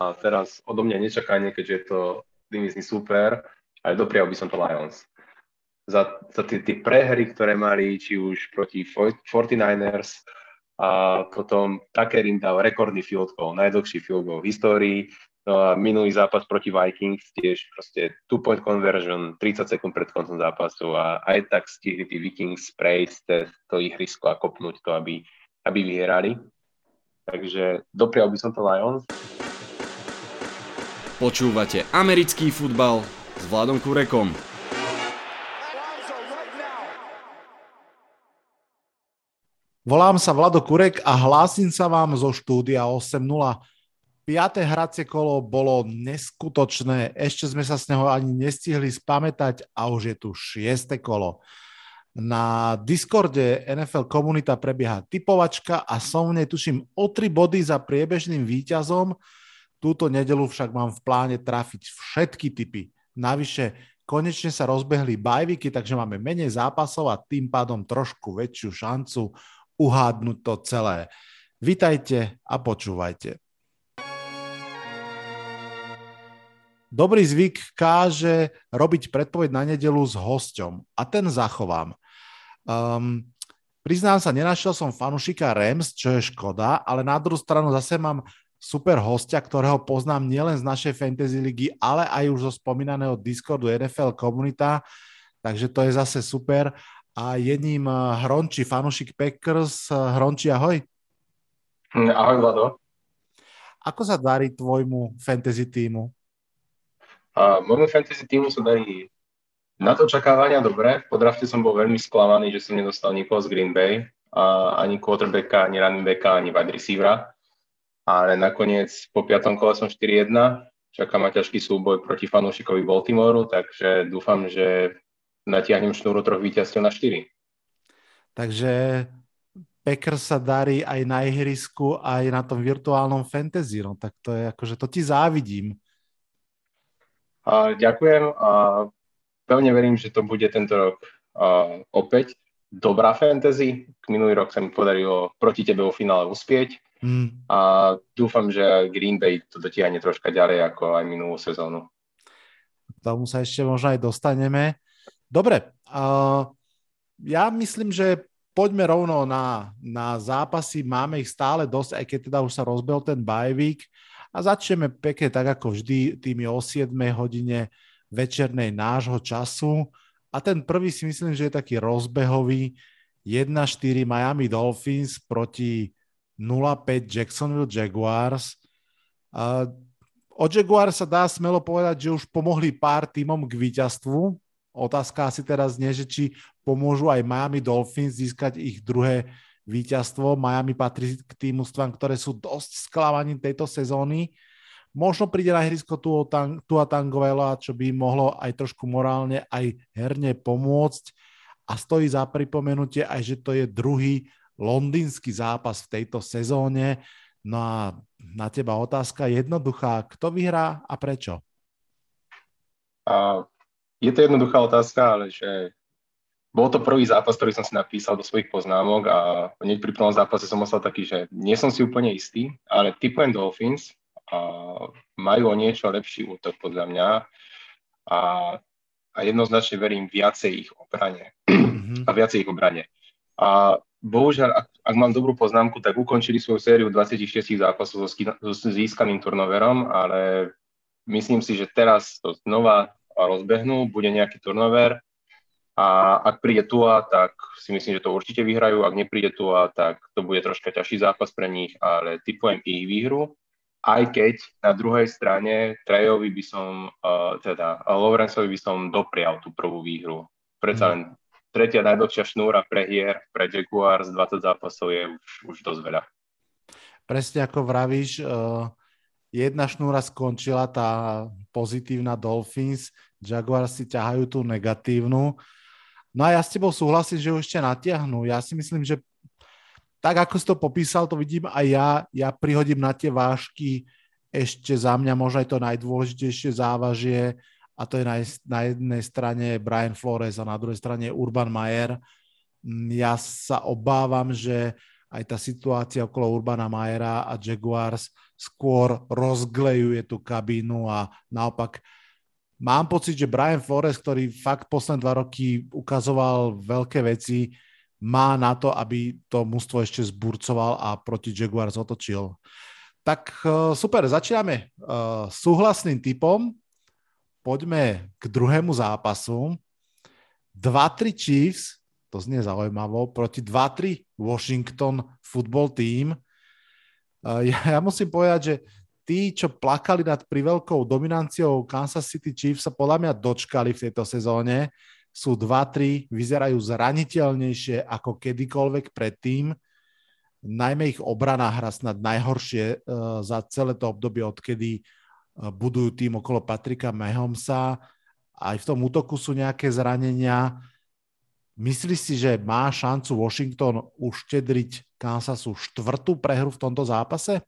a teraz odo mňa nečakanie, keďže je to divizný super, ale doprial by som to Lions. Za, za tie, tie prehry, ktoré mali, či už proti 49ers, a potom Tucker im dal rekordný field goal, najdlhší field goal v histórii. No a minulý zápas proti Vikings tiež proste two-point conversion 30 sekúnd pred koncom zápasu a aj tak stihli tí Vikings prejsť to ihrisko a kopnúť to, aby, aby vyhrali. Takže doprial by som to Lions. Počúvate americký futbal s Vladom Kurekom. Volám sa Vlado Kurek a hlásim sa vám zo štúdia 8.0. Piaté hracie kolo bolo neskutočné, ešte sme sa z neho ani nestihli spamätať a už je tu šieste kolo. Na Discorde NFL komunita prebieha typovačka a som v nej tuším o 3 body za priebežným výťazom, Túto nedelu však mám v pláne trafiť všetky typy. Navyše, konečne sa rozbehli bajviky, takže máme menej zápasov a tým pádom trošku väčšiu šancu uhádnuť to celé. Vitajte a počúvajte. Dobrý zvyk káže robiť predpoveď na nedelu s hosťom a ten zachovám. Um, priznám sa, nenašiel som fanušika Rams, čo je škoda, ale na druhú stranu zase mám super hostia, ktorého poznám nielen z našej fantasy ligy, ale aj už zo spomínaného Discordu NFL komunita, takže to je zase super. A jedním eh, Hronči, fanušik Packers. Eh, Hronči, ahoj. Hm, ahoj, Vlado. Ako sa darí tvojmu fantasy týmu? Uh, môjmu fantasy týmu sa darí na to očakávania dobre. Po drafte som bol veľmi sklamaný, že som nedostal nikoho z Green Bay, uh, ani quarterbacka, ani running backa, ani wide receivera ale nakoniec po piatom kole som 4-1, čaká ma ťažký súboj proti fanúšikovi Baltimoru, takže dúfam, že natiahnem šnúru troch víťazstiev na 4. Takže Packers sa darí aj na ihrisku, aj na tom virtuálnom fantasy, no tak to je akože, to ti závidím. A, ďakujem a pevne verím, že to bude tento rok a, opäť dobrá fantasy. Minulý rok sa mi podarilo proti tebe vo finále uspieť Mm. A dúfam, že Green Bay to dotiahne troška ďalej ako aj minulú sezónu. K tomu sa ešte možno aj dostaneme. Dobre, uh, ja myslím, že poďme rovno na, na zápasy. Máme ich stále dosť, aj keď teda už sa rozbel ten bajvík. A začneme pekne tak ako vždy tými o 7 hodine večernej nášho času. A ten prvý si myslím, že je taký rozbehový. 1-4 Miami Dolphins proti 0-5 Jacksonville Jaguars. Uh, o Jaguars sa dá smelo povedať, že už pomohli pár týmom k víťazstvu. Otázka asi teraz nie, že či pomôžu aj Miami Dolphins získať ich druhé víťazstvo. Miami patrí k tým ústvam, ktoré sú dosť sklamaním tejto sezóny. Možno príde na hrysko tu a Tangovela, čo by mohlo aj trošku morálne, aj herne pomôcť. A stojí za pripomenutie aj, že to je druhý londýnsky zápas v tejto sezóne. No a na teba otázka jednoduchá. Kto vyhrá a prečo? A je to jednoduchá otázka, ale že bol to prvý zápas, ktorý som si napísal do svojich poznámok a hneď pri prvom zápase som ostal taký, že nie som si úplne istý, ale typujem Dolphins a majú o niečo lepší útok podľa mňa a, a jednoznačne verím viacej ich obrane. Mm-hmm. A viacej ich obrane. A bohužiaľ, ak, ak mám dobrú poznámku, tak ukončili svoju sériu 26 zápasov so, so získaným turnoverom, ale myslím si, že teraz to znova rozbehnú, bude nejaký turnover. A ak príde Tua, tak si myslím, že to určite vyhrajú, ak nepríde Tua, tak to bude troška ťažší zápas pre nich, ale typujem ich výhru, aj keď na druhej strane Trejovi by som, uh, teda Lawrenceovi by som doprial tú prvú výhru. Predsa len tretia najdlhšia šnúra pre hier, pre Jaguars, 20 zápasov je už, už dosť veľa. Presne ako vravíš, uh, jedna šnúra skončila, tá pozitívna Dolphins, Jaguars si ťahajú tú negatívnu. No a ja s tebou súhlasím, že ju ešte natiahnu. Ja si myslím, že tak ako si to popísal, to vidím aj ja. Ja prihodím na tie vážky ešte za mňa možno aj to najdôležitejšie závažie a to je na, na jednej strane Brian Flores a na druhej strane Urban Mayer. Mm, ja sa obávam, že aj tá situácia okolo Urbana Majera a Jaguars skôr rozglejuje tú kabínu a naopak mám pocit, že Brian Flores, ktorý fakt posledné dva roky ukazoval veľké veci, má na to, aby to mužstvo ešte zburcoval a proti Jaguars otočil. Tak e, super, začíname uh, súhlasným typom. Poďme k druhému zápasu. 2-3 Chiefs to znie zaujímavo, proti 2-3 Washington football team. Ja, ja musím povedať, že tí, čo plakali nad priveľkou dominanciou Kansas City Chiefs sa podľa mňa dočkali v tejto sezóne. Sú 2-3, vyzerajú zraniteľnejšie ako kedykoľvek predtým. Najmä ich obrana hra snad najhoršie uh, za celé to obdobie, odkedy budujú tým okolo Patrika Mahomesa. Aj v tom útoku sú nejaké zranenia Myslíš si, že má šancu Washington uštedriť Kansasu štvrtú prehru v tomto zápase?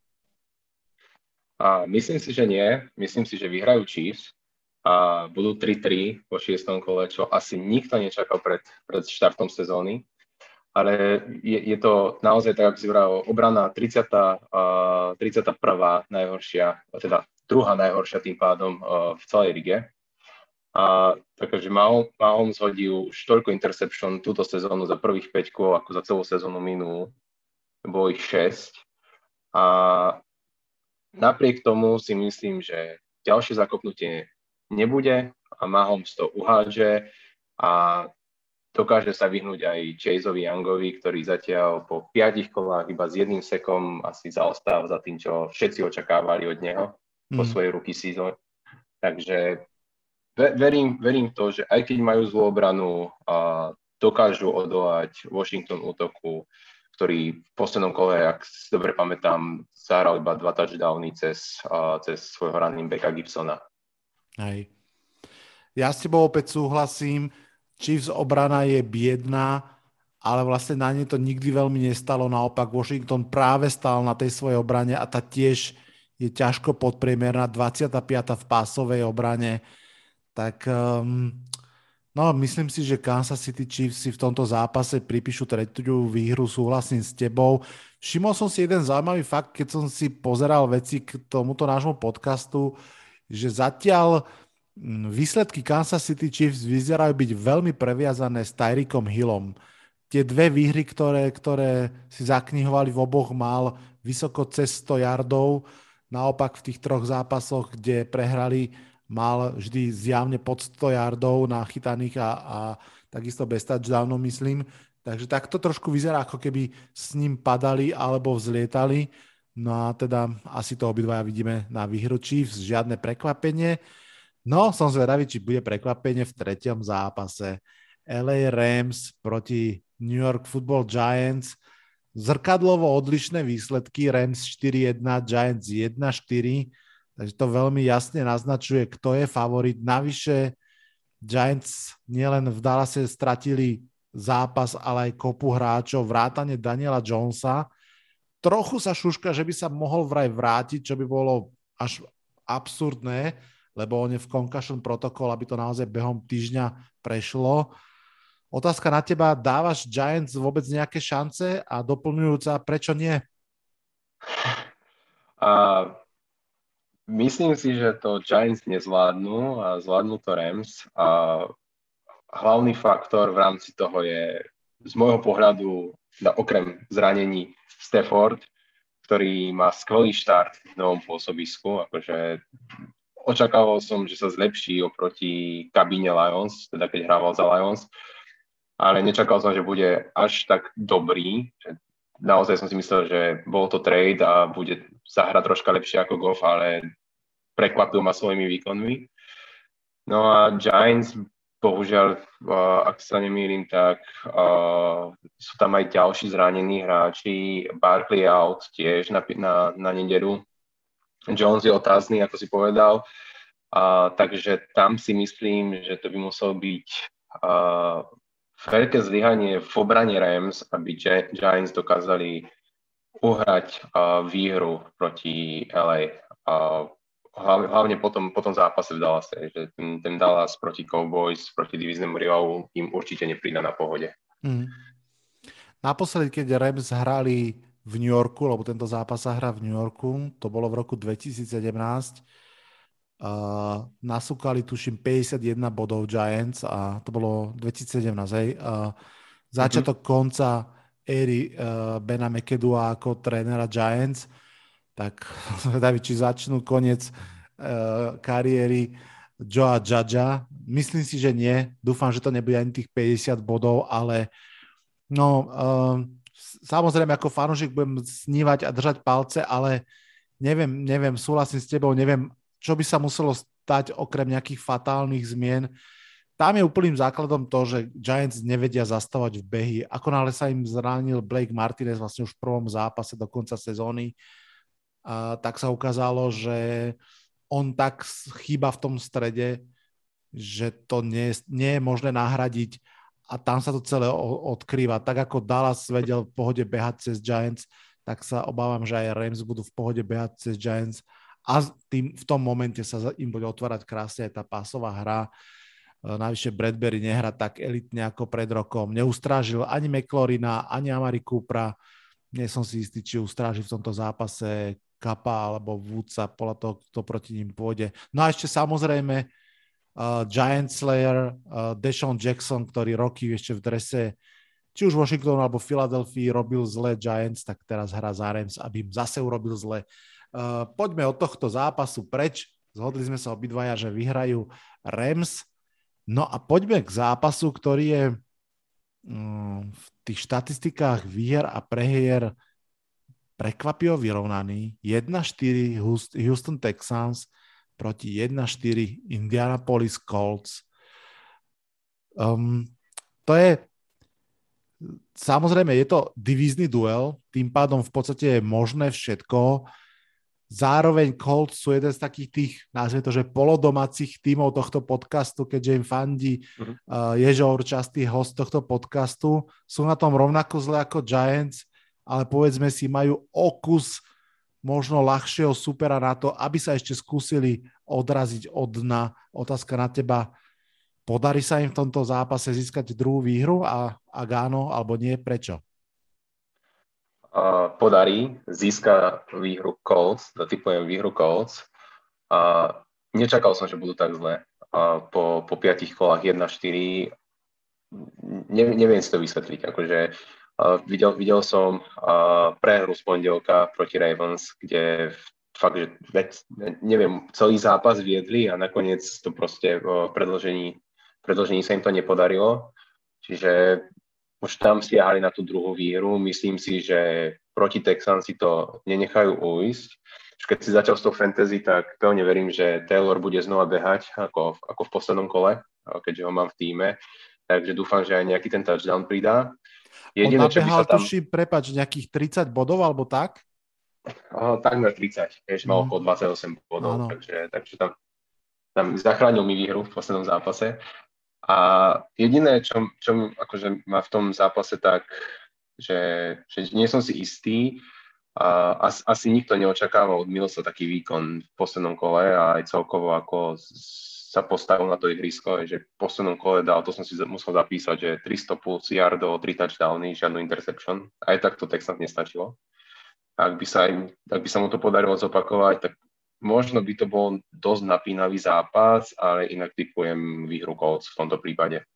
A myslím si, že nie. Myslím si, že vyhrajú Chiefs a budú 3-3 po šiestom kole, čo asi nikto nečakal pred, pred štartom sezóny. Ale je, je to naozaj tak, ako si vral, obrana 30, uh, 31. najhoršia, teda druhá najhoršia tým pádom uh, v celej lige. A takže Mahomes hodil už toľko interception túto sezónu za prvých 5 kôl, ako za celú sezónu minulú. Bolo ich 6. A napriek tomu si myslím, že ďalšie zakopnutie nebude a Mahomes to uhádže a dokáže sa vyhnúť aj Chaseovi Youngovi, ktorý zatiaľ po 5 kolách iba s jedným sekom asi zaostáva za tým, čo všetci očakávali od neho. Po svojej ruky season. Takže verím, verím to, že aj keď majú zlú obranu, a dokážu odolať Washington útoku, ktorý v poslednom kole, ak si dobre pamätám, zahral iba dva touchdowny cez, cez svojho running backa Gibsona. Hej. Ja s tebou opäť súhlasím. Chiefs obrana je biedná, ale vlastne na nej to nikdy veľmi nestalo. Naopak Washington práve stál na tej svojej obrane a tá tiež je ťažko podpriemerná. 25. v pásovej obrane tak um, no, myslím si, že Kansas City Chiefs si v tomto zápase pripíšu tretiu výhru, súhlasím s tebou. Všimol som si jeden zaujímavý fakt, keď som si pozeral veci k tomuto nášmu podcastu, že zatiaľ mm, výsledky Kansas City Chiefs vyzerajú byť veľmi previazané s Tyreekom Hillom. Tie dve výhry, ktoré, ktoré si zaknihovali v oboch, mal vysoko cez 100 yardov. Naopak v tých troch zápasoch, kde prehrali mal vždy zjavne pod 100 yardov nachytaných a, a takisto bez touchdownu, myslím. Takže takto trošku vyzerá, ako keby s ním padali alebo vzlietali. No a teda asi to obidvaja vidíme na výhru Chiefs, žiadne prekvapenie. No, som zvedavý, či bude prekvapenie v treťom zápase. LA Rams proti New York Football Giants. Zrkadlovo odlišné výsledky. Rams 4-1, Giants 1-4 Takže to veľmi jasne naznačuje, kto je favorit. Navyše Giants nielen v Dallase stratili zápas, ale aj kopu hráčov, vrátane Daniela Jonesa. Trochu sa šuška, že by sa mohol vraj vrátiť, čo by bolo až absurdné, lebo on je v concussion protokol, aby to naozaj behom týždňa prešlo. Otázka na teba, dávaš Giants vôbec nejaké šance a doplňujúca, prečo nie? Uh, Myslím si, že to Giants nezvládnu a zvládnu to Rams a hlavný faktor v rámci toho je z môjho pohľadu, okrem zranení Stafford, ktorý má skvelý štart v novom pôsobisku, akože očakával som, že sa zlepší oproti kabíne Lions, teda keď hrával za Lions, ale nečakal som, že bude až tak dobrý, naozaj som si myslel, že bol to trade a bude zahrať troška lepšie ako Goff, ale prekvapil ma svojimi výkonmi. No a Giants, bohužiaľ, ak sa nemýlim, tak uh, sú tam aj ďalší zranení hráči. Barkley out tiež na, na, na nedelu. Jones je otázny, ako si povedal. Uh, takže tam si myslím, že to by muselo byť veľké zlyhanie v obrane Rams, aby Giants dokázali uhrať uh, výhru proti LA. Hlavne, po, tom, po zápase v Dallase, že ten, ten Dallas proti Cowboys, proti diviznému rivalu im určite neprída na pohode. Mm. naposledy, keď Rams hrali v New Yorku, lebo tento zápas sa hrá v New Yorku, to bolo v roku 2017, uh, nasúkali tuším 51 bodov Giants a to bolo 2017, hej. Uh, začiatok mm-hmm. konca éry uh, Bena McEdua ako trénera Giants, tak zvedavý, či začnú koniec uh, kariéry Joa Judgea. Myslím si, že nie. Dúfam, že to nebude ani tých 50 bodov, ale no, uh, samozrejme ako fanúšik budem snívať a držať palce, ale neviem, neviem, súhlasím s tebou, neviem, čo by sa muselo stať okrem nejakých fatálnych zmien. Tam je úplným základom to, že Giants nevedia zastavať v behy. Ako náhle sa im zranil Blake Martinez vlastne už v prvom zápase do konca sezóny, a tak sa ukázalo, že on tak chýba v tom strede, že to nie, nie je možné nahradiť a tam sa to celé odkrýva. Tak ako Dallas vedel v pohode behať cez Giants, tak sa obávam, že aj Rams budú v pohode behať cez Giants a tým, v tom momente sa im bude otvárať krásne aj tá pásová hra. E, navyše Bradbury nehra tak elitne ako pred rokom. Neustrážil ani McLaurina, ani Amari Coopera. Nie som si istý, či ustráži v tomto zápase Kapa alebo Woodsa, podľa toho, kto proti ním pôjde. No a ešte samozrejme uh, Giant Slayer, uh, Deshaun Jackson, ktorý roky ešte v drese či už Washington alebo Philadelphia robil zle Giants, tak teraz hrá za Rams, aby im zase urobil zle. Uh, poďme od tohto zápasu preč. Zhodli sme sa obidvaja, že vyhrajú Rams. No a poďme k zápasu, ktorý je um, v tých štatistikách výher a prehier prekvapivo vyrovnaný. 1-4 Houston Texans proti 1-4 Indianapolis Colts. Um, to je samozrejme, je to divízny duel, tým pádom v podstate je možné všetko. Zároveň Colts sú jeden z takých tých, nazvime to, že polodomácich tímov tohto podcastu, keďže im fandí uh-huh. uh, Ježo Určastý host tohto podcastu. Sú na tom rovnako zle ako Giants, ale povedzme si, majú okus možno ľahšieho supera na to, aby sa ešte skúsili odraziť od dna. Otázka na teba, podarí sa im v tomto zápase získať druhú výhru a ak áno, alebo nie, prečo? Uh, podarí, získa výhru Colts, zatypujem výhru Colts. A nečakal som, že budú tak zle. A po, po piatich kolách 1-4 ne, neviem si to vysvetliť. Akože videl, videl som prehru z pondelka proti Ravens, kde fakt, že neviem, celý zápas viedli a nakoniec to proste v predložení, predložení sa im to nepodarilo. Čiže už tam stiahali na tú druhú výhru. Myslím si, že proti Texan si to nenechajú ujsť. Už keď si začal s tou fantasy, tak pevne verím, že Taylor bude znova behať ako, ako v poslednom kole, keďže ho mám v týme. Takže dúfam, že aj nejaký ten touchdown pridá. Jediné, On nabehal, tam... tuším, prepač, nejakých 30 bodov alebo tak? Oh, takmer 30, ešte mal okolo 28 bodov, ano. takže, takže tam, tam zachránil mi výhru v poslednom zápase. A jediné, čo, čo akože má v tom zápase tak, že, že nie som si istý, a asi, asi nikto neočakával od Milsa taký výkon v poslednom kole a aj celkovo ako sa postavil na to ihrisko, že v poslednom kole dal, to som si musel zapísať, že 300 plus yardov, 3 touchdowny, žiadnu interception. Aj tak to Texans nestačilo. Ak by, sa im, ak by sa mu to podarilo zopakovať, tak možno by to bol dosť napínavý zápas, ale inak typujem výhru Colts v tomto prípade.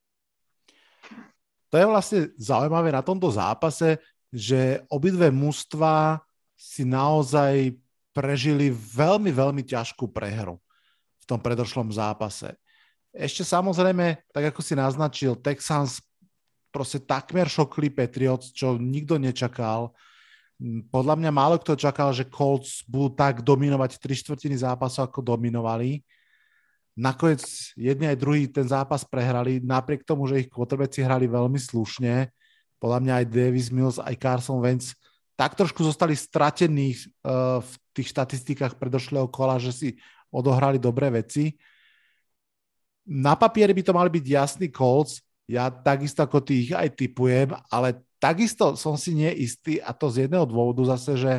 To je vlastne zaujímavé na tomto zápase, že obidve mužstva si naozaj prežili veľmi, veľmi ťažkú prehru v tom predošlom zápase. Ešte samozrejme, tak ako si naznačil, Texans proste takmer šokli Patriots, čo nikto nečakal. Podľa mňa málo kto čakal, že Colts budú tak dominovať tri štvrtiny zápasu, ako dominovali. Nakoniec jedni aj druhý ten zápas prehrali, napriek tomu, že ich quarterbacki hrali veľmi slušne. Podľa mňa aj Davis Mills, aj Carson Wentz tak trošku zostali stratení uh, v tých štatistikách predošlého kola, že si odohrali dobré veci. Na papieri by to mali byť jasný Colts, ja takisto ako tých aj typujem, ale takisto som si neistý a to z jedného dôvodu zase, že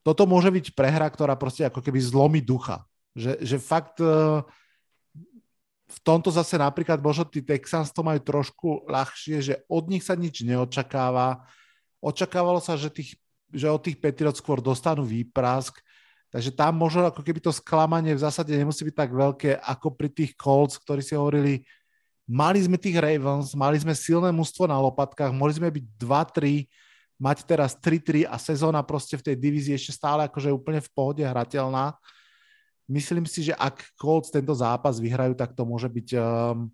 toto môže byť prehra, ktorá proste ako keby zlomí ducha. Že, že fakt uh, v tomto zase napríklad možno tí Texans to majú trošku ľahšie, že od nich sa nič neočakáva. Očakávalo sa, že, tých, že od tých Patriots skôr dostanú výprask, takže tam možno ako keby to sklamanie v zásade nemusí byť tak veľké ako pri tých Colts, ktorí si hovorili, mali sme tých Ravens, mali sme silné mužstvo na lopatkách, mohli sme byť 2-3, mať teraz 3-3 a sezóna proste v tej divízii ešte stále akože úplne v pohode hrateľná myslím si, že ak Colts tento zápas vyhrajú, tak to môže byť um,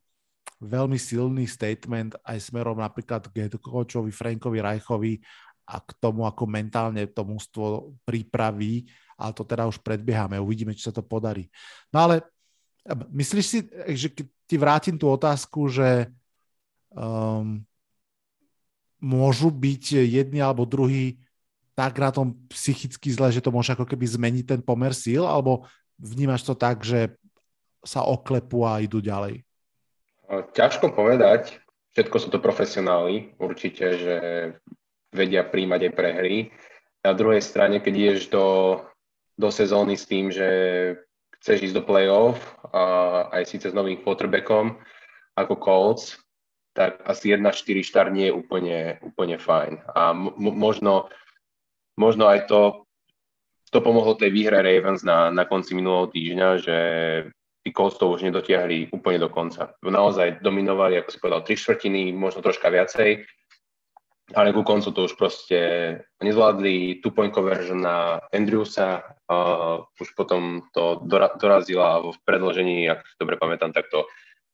veľmi silný statement aj smerom napríklad k coachovi Frankovi Rajchovi a k tomu, ako mentálne to mústvo pripraví, ale to teda už predbiehame, uvidíme, či sa to podarí. No ale myslíš si, že keď ti vrátim tú otázku, že um, môžu byť jedni alebo druhý tak na tom psychicky zle, že to môže ako keby zmeniť ten pomer síl, alebo vnímaš to tak, že sa oklepú a idú ďalej? Ťažko povedať. Všetko sú to profesionáli. Určite, že vedia príjmať aj prehry. Na druhej strane, keď ideš do, do sezóny s tým, že chceš ísť do play-off a aj síce s novým quarterbackom ako Colts, tak asi 1-4 štart nie je úplne, úplne fajn. A m- možno, možno aj to to pomohlo tej výhre Ravens na, na konci minulého týždňa, že tí Colts to už nedotiahli úplne do konca. Naozaj dominovali, ako si povedal, tri štvrtiny, možno troška viacej, ale ku koncu to už proste nezvládli two-point conversion na Andrewsa, uh, už potom to dora, dorazila v predložení, ak dobre pamätám, tak to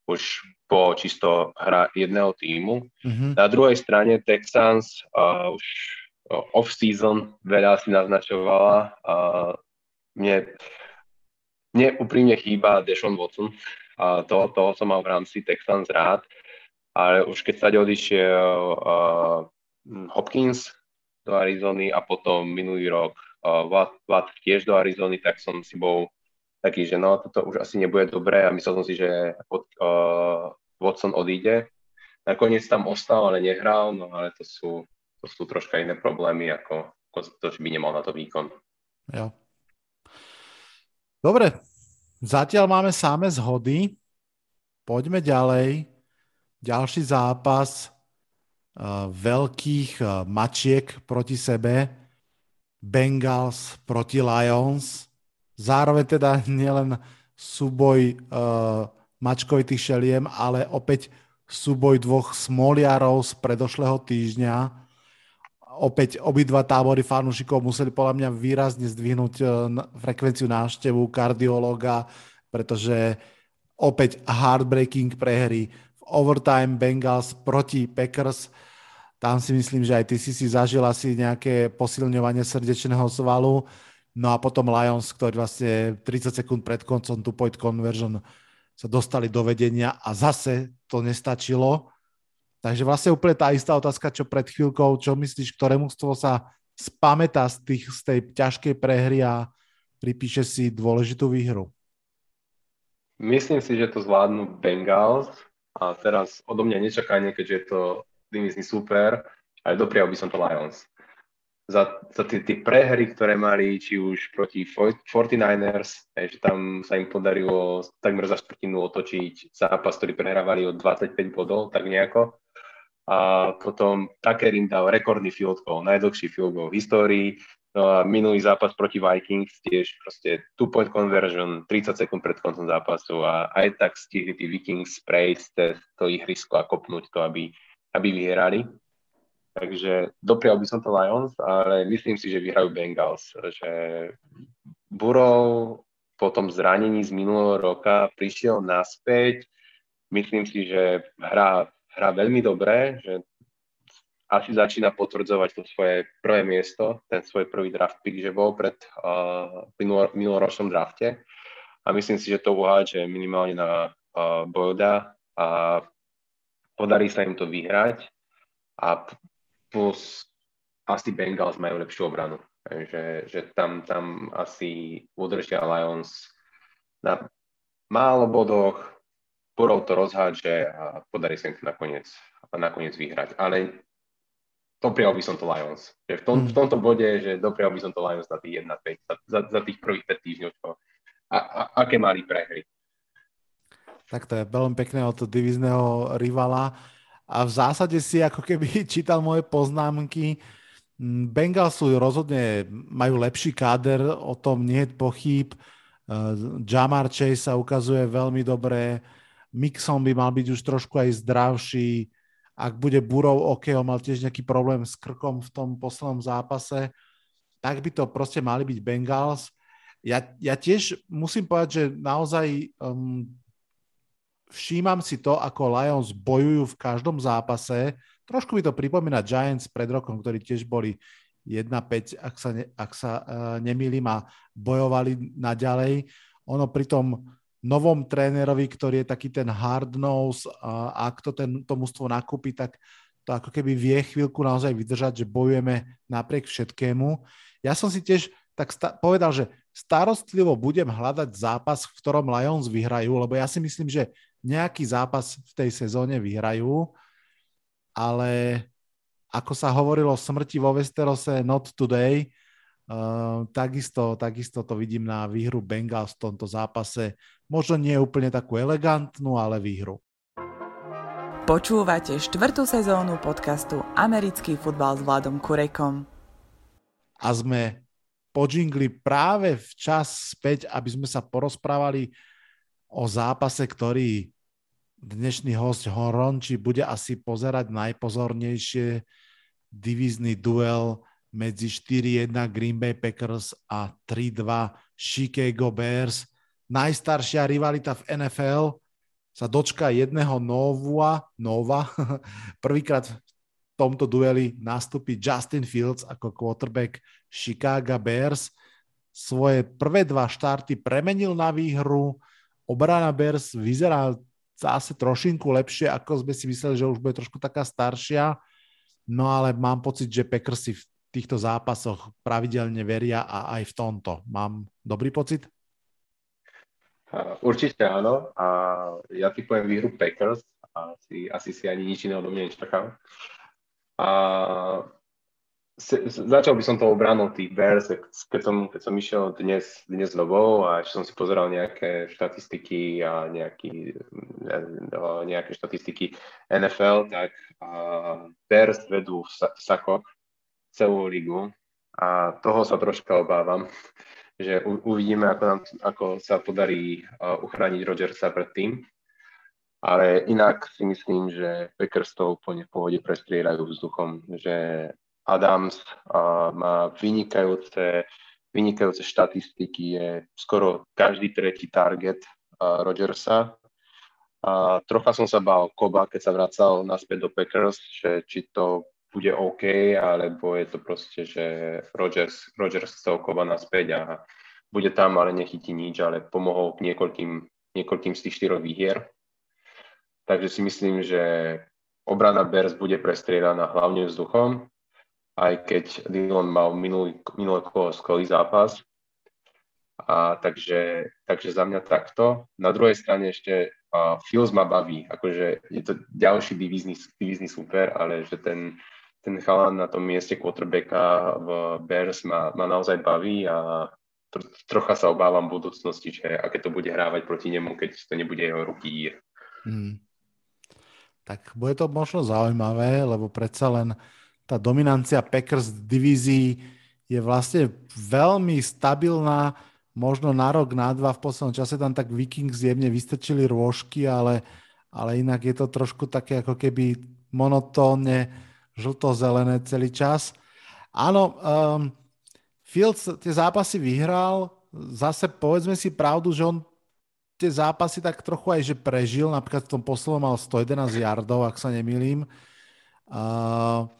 už po čisto hra jedného týmu. Mm-hmm. Na druhej strane Texans uh, už off-season veľa si naznačovala a mne, mne úprimne chýba Deshaun Watson a to, toho som mal v rámci Texans rád, ale už keď sa odišiel uh, Hopkins do Arizony a potom minulý rok Watt, Watt tiež do Arizony, tak som si bol taký, že no, toto už asi nebude dobré a myslel som si, že uh, Watson odíde. Nakoniec tam ostal, ale nehral, no ale to sú to sú troška iné problémy, ako, ako to, že by nemal na to výkon. Jo. Dobre, zatiaľ máme samé zhody. Poďme ďalej. Ďalší zápas veľkých uh, mačiek proti sebe. Bengals proti Lions. Zároveň teda nielen súboj uh, mačkovitých šeliem, ale opäť súboj dvoch smoliarov z predošlého týždňa opäť obidva tábory fanúšikov museli podľa mňa výrazne zdvihnúť e, frekvenciu návštevu kardiológa, pretože opäť heartbreaking prehry overtime Bengals proti Packers. Tam si myslím, že aj ty si si zažil asi nejaké posilňovanie srdečného svalu. No a potom Lions, ktorí vlastne 30 sekúnd pred koncom two point conversion sa dostali do vedenia a zase to nestačilo Takže vlastne úplne tá istá otázka, čo pred chvíľkou, čo myslíš, ktoré mužstvo sa spamätá z, tých, z tej ťažkej prehry a pripíše si dôležitú výhru? Myslím si, že to zvládnu Bengals a teraz odo mňa nečakanie, keďže je to divizný super, ale doprial by som to Lions. Za, za tie, tie prehry, ktoré mali, či už proti 49ers, že tam sa im podarilo takmer za štvrtinu otočiť zápas, ktorý prehrávali o 25 bodov, tak nejako a potom Takerin dal rekordný field goal, najdlhší field goal v histórii. No a minulý zápas proti Vikings tiež proste two-point conversion 30 sekúnd pred koncom zápasu a aj tak stihli tí Vikings prejsť to ihrisko a kopnúť to, aby, aby vyhrali. Takže doprial by som to Lions, ale myslím si, že vyhrajú Bengals. Že Burrow po tom zranení z minulého roka prišiel naspäť. Myslím si, že hrá hrá veľmi dobre, že asi začína potvrdzovať to svoje prvé miesto, ten svoj prvý draft pick, že bol pred uh, minuloročnom drafte. A myslím si, že to uháže minimálne na uh, Bojoda a podarí sa im to vyhrať. A plus asi Bengals majú lepšiu obranu. Že, že tam, tam asi udržia Lions na málo bodoch, Burov to rozhádže a podarí sa im to nakoniec, nakoniec vyhrať. Ale doprial by som to Lions. Že v, tom, v tomto bode, že doprial by som to Lions na tých 1-5, za, za, za tých prvých 5 týždňov, čo, a, a, aké mali prehry. Tak to je veľmi pekné od divizného rivala. A v zásade si ako keby čítal moje poznámky. Mm, Bengals sú rozhodne, majú lepší káder, o tom nie je pochyb. Uh, Jamar Chase sa ukazuje veľmi dobre. Mixon by mal byť už trošku aj zdravší. Ak bude Burov, OK, on mal tiež nejaký problém s krkom v tom poslednom zápase, tak by to proste mali byť Bengals. Ja, ja tiež musím povedať, že naozaj um, všímam si to, ako Lions bojujú v každom zápase. Trošku mi to pripomína Giants pred rokom, ktorí tiež boli 1-5, ak sa, ne, ak sa uh, nemýlim a bojovali naďalej. Ono pri tom novom trénerovi, ktorý je taký ten hard nose a ak to ten, to mužstvo nakúpi, tak to ako keby vie chvíľku naozaj vydržať, že bojujeme napriek všetkému. Ja som si tiež tak sta- povedal, že starostlivo budem hľadať zápas, v ktorom Lions vyhrajú, lebo ja si myslím, že nejaký zápas v tej sezóne vyhrajú, ale ako sa hovorilo o smrti vo Westerose, not today, uh, takisto, takisto to vidím na výhru Bengals v tomto zápase. Možno nie úplne takú elegantnú, ale výhru. Počúvate štvrtú sezónu podcastu Americký futbal s Vladom Kurekom. A sme podžingli práve včas späť, aby sme sa porozprávali o zápase, ktorý dnešný host Horonči bude asi pozerať najpozornejšie divízny duel medzi 4-1 Green Bay Packers a 3-2 Chicago Bears. Najstaršia rivalita v NFL sa dočka jedného Nova, Nova. Prvýkrát v tomto dueli nastúpi Justin Fields ako quarterback Chicago Bears. Svoje prvé dva štarty premenil na výhru, obrana Bears vyzerá zase trošinku lepšie, ako sme si mysleli, že už bude trošku taká staršia. No ale mám pocit, že Packers si v týchto zápasoch pravidelne veria a aj v tomto. Mám dobrý pocit? Určite áno. A ja typujem výhru Packers. Asi, asi si ani nič iného do mňa nečakám. A začal by som to obranou tých Bears, keď som, keď som išiel dnes, dnes dobou a ešte som si pozeral nejaké štatistiky a nejaký, nejaké štatistiky NFL, tak Bears vedú v sakoch celú ligu a toho sa troška obávam, že u, uvidíme, ako, nám, ako sa podarí uh, uchrániť Rodgersa pred tým. Ale inak si myslím, že Packers to úplne v pohode prestrieľajú vzduchom, že Adams a má vynikajúce, vynikajúce štatistiky, je skoro každý tretí target Rodgersa. A trocha som sa bál Koba, keď sa vracal naspäť do Packers, že či to bude OK, alebo je to proste, že Rodgers, Rodgers chcel Koba naspäť a bude tam, ale nechytí nič, ale pomohol k niekoľkým, niekoľkým z tých štyroch výhier. Takže si myslím, že obrana Bears bude prestriedaná hlavne vzduchom aj keď Dillon mal minulý, minulý skvelý zápas. A takže, takže za mňa takto. Na druhej strane ešte uh, Fields ma baví, akože je to ďalší divízny, divízny super, ale že ten, ten chalan na tom mieste quarterbacka v Bears ma, ma naozaj baví a tro, trocha sa obávam v budúcnosti, že aké to bude hrávať proti nemu, keď to nebude jeho ruky. Hmm. Tak bude to možno zaujímavé, lebo predsa len tá dominancia Packers divízii je vlastne veľmi stabilná, možno na rok, na dva, v poslednom čase tam tak Vikings jemne vystrčili rôžky, ale, ale inak je to trošku také ako keby monotónne žlto-zelené celý čas. Áno, um, Fields tie zápasy vyhral, zase povedzme si pravdu, že on tie zápasy tak trochu aj že prežil, napríklad v tom poslednom mal 111 yardov, ak sa nemýlim. Uh,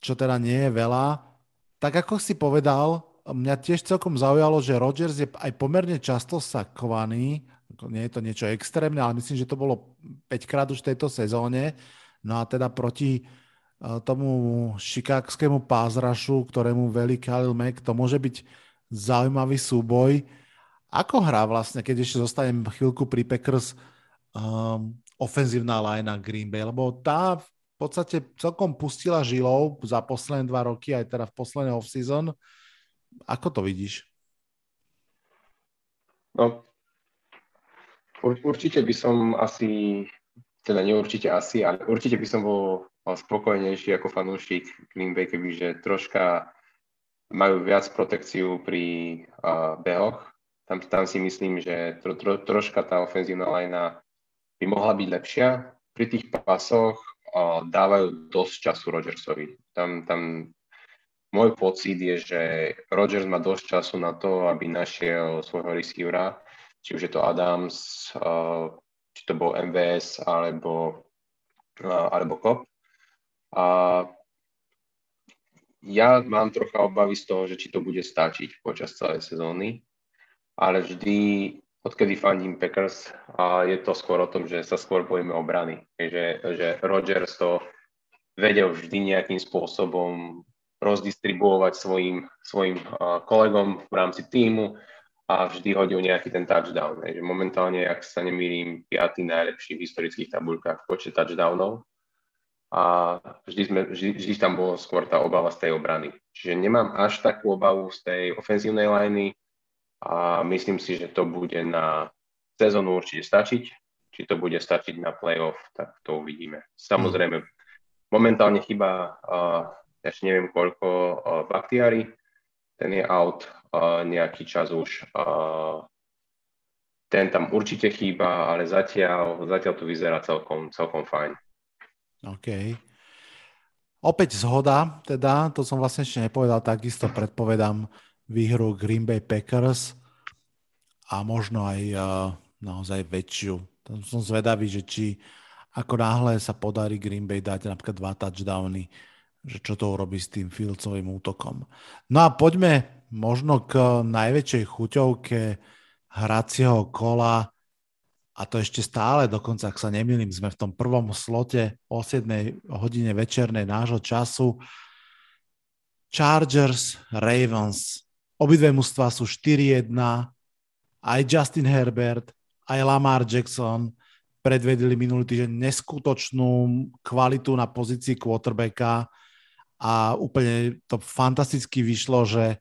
čo teda nie je veľa. Tak ako si povedal, mňa tiež celkom zaujalo, že Rodgers je aj pomerne často sakovaný, nie je to niečo extrémne, ale myslím, že to bolo 5 krát už v tejto sezóne. No a teda proti tomu šikákskému pázrašu, ktorému velí Khalil Mack, to môže byť zaujímavý súboj. Ako hrá vlastne, keď ešte zostanem chvíľku pri Packers, um, ofenzívna line Green Bay, lebo tá podstate celkom pustila žilou za posledné dva roky, aj teda v poslednej off-season. Ako to vidíš? No, určite by som asi, teda neurčite asi, ale určite by som bol spokojnejší ako fanúšik Green Bay, kebyže troška majú viac protekciu pri uh, behoch. Tam, tam si myslím, že tro, tro, troška tá ofenzívna lajna by mohla byť lepšia. Pri tých pasoch uh, dávajú dosť času Rodgersovi. Tam, tam môj pocit je, že Rodgers má dosť času na to, aby našiel svojho receivera, či už je to Adams, uh, či to bol MVS alebo, uh, alebo Kop. A ja mám trocha obavy z toho, že či to bude stačiť počas celej sezóny, ale vždy, odkedy fandím Packers, a je to skôr o tom, že sa skôr bojíme obrany. Že, že Rodgers to vedel vždy nejakým spôsobom rozdistribuovať svojim, svojim kolegom v rámci týmu a vždy hodil nejaký ten touchdown. Že momentálne, ak sa nemýlim, piatý najlepší v historických tabuľkách v počte touchdownov a vždy, sme, vždy, vždy tam bolo skôr tá obava z tej obrany. Čiže nemám až takú obavu z tej ofenzívnej liney a myslím si, že to bude na sezónu určite stačiť. Či to bude stačiť na playoff, tak to uvidíme. Samozrejme, momentálne chyba, uh, ešte neviem koľko, uh, Baktiari, ten je out uh, nejaký čas už. Uh, ten tam určite chýba, ale zatiaľ, zatiaľ to vyzerá celkom, celkom fajn. OK. Opäť zhoda, teda, to som vlastne ešte nepovedal, takisto predpovedám výhru Green Bay Packers a možno aj uh, naozaj väčšiu. Tam som zvedavý, že či ako náhle sa podarí Green Bay dať napríklad dva touchdowny, že čo to urobí s tým Fieldsovým útokom. No a poďme možno k najväčšej chuťovke hracieho kola a to ešte stále, dokonca ak sa nemýlim, sme v tom prvom slote o 7 hodine večernej nášho času. Chargers, Ravens, obidve mužstva sú 4-1, aj Justin Herbert, aj Lamar Jackson predvedli minulý týždeň neskutočnú kvalitu na pozícii quarterbacka. A úplne to fantasticky vyšlo, že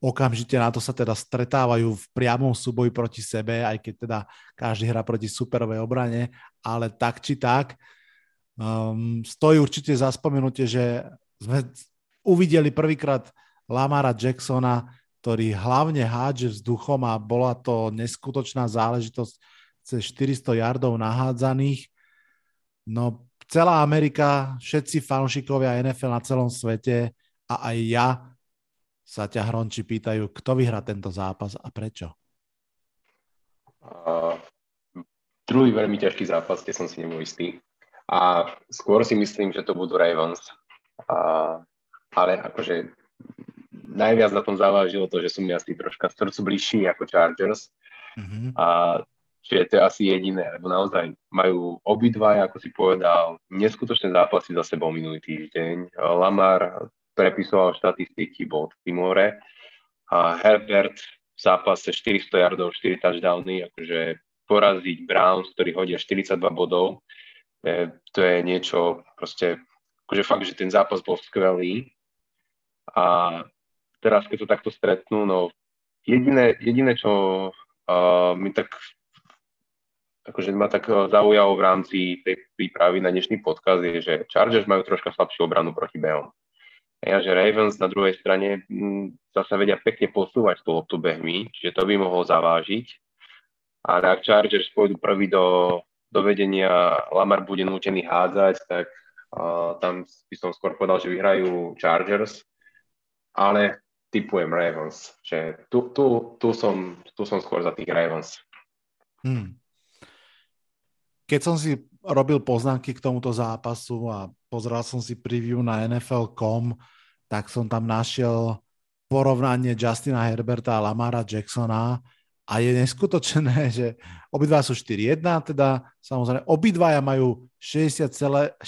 okamžite na to sa teda stretávajú v priamom súboji proti sebe, aj keď teda každý hrá proti superovej obrane, ale tak či tak um, stojí určite za spomenutie, že sme uvideli prvýkrát Lamara Jacksona, ktorý hlavne hádže vzduchom a bola to neskutočná záležitosť cez 400 yardov nahádzaných. No celá Amerika, všetci fanúšikovia NFL na celom svete a aj ja sa ťa Hronči pýtajú, kto vyhrá tento zápas a prečo? Uh, druhý veľmi ťažký zápas, kde som si nebol istý. A skôr si myslím, že to budú Ravens. Uh, ale akože najviac na tom závažilo to, že som mi asi troška srdcu bližší ako Chargers. Mm-hmm. A čiže to je asi jediné, lebo naozaj majú obidva, ako si povedal, neskutočné zápasy za sebou minulý týždeň. Lamar prepisoval štatistiky, bol v Timore a Herbert v zápase 400 yardov, 4 touchdowny, akože poraziť Browns, ktorí hodia 42 bodov, to je niečo proste, akože fakt, že ten zápas bol skvelý a teraz, keď to takto stretnú, no jediné, jediné čo uh, mi tak akože ma tak zaujalo v rámci tej prípravy na dnešný podcast je, že Chargers majú troška slabšiu obranu proti Behom. Ja, že Ravens na druhej strane zase mm, vedia pekne posúvať tú loptu behmi, čiže to by mohol zavážiť. Ale ak Chargers pôjdu prvý do, do vedenia, Lamar bude nútený hádzať, tak uh, tam by som skôr povedal, že vyhrajú Chargers. Ale typujem Ravens. Že tu, tu, tu, som, tu som skôr za tých Ravens. Hmm. Keď som si robil poznámky k tomuto zápasu a pozrel som si preview na NFL.com, tak som tam našiel porovnanie Justina Herberta a Lamara Jacksona. A je neskutočné, že obidva sú 4-1, teda samozrejme obidvaja majú 67,1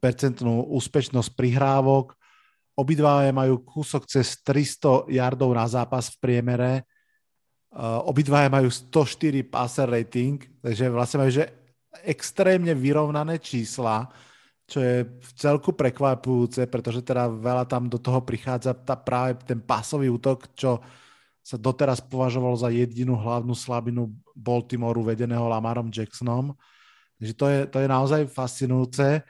percentnú úspešnosť prihrávok, obidvaja majú kúsok cez 300 yardov na zápas v priemere, obidvaja majú 104 passer rating, takže vlastne majú že extrémne vyrovnané čísla, čo je v celku prekvapujúce, pretože teda veľa tam do toho prichádza tá práve ten pásový útok, čo sa doteraz považoval za jedinú hlavnú slabinu Baltimoru vedeného Lamarom Jacksonom. Takže to je, to je naozaj fascinujúce.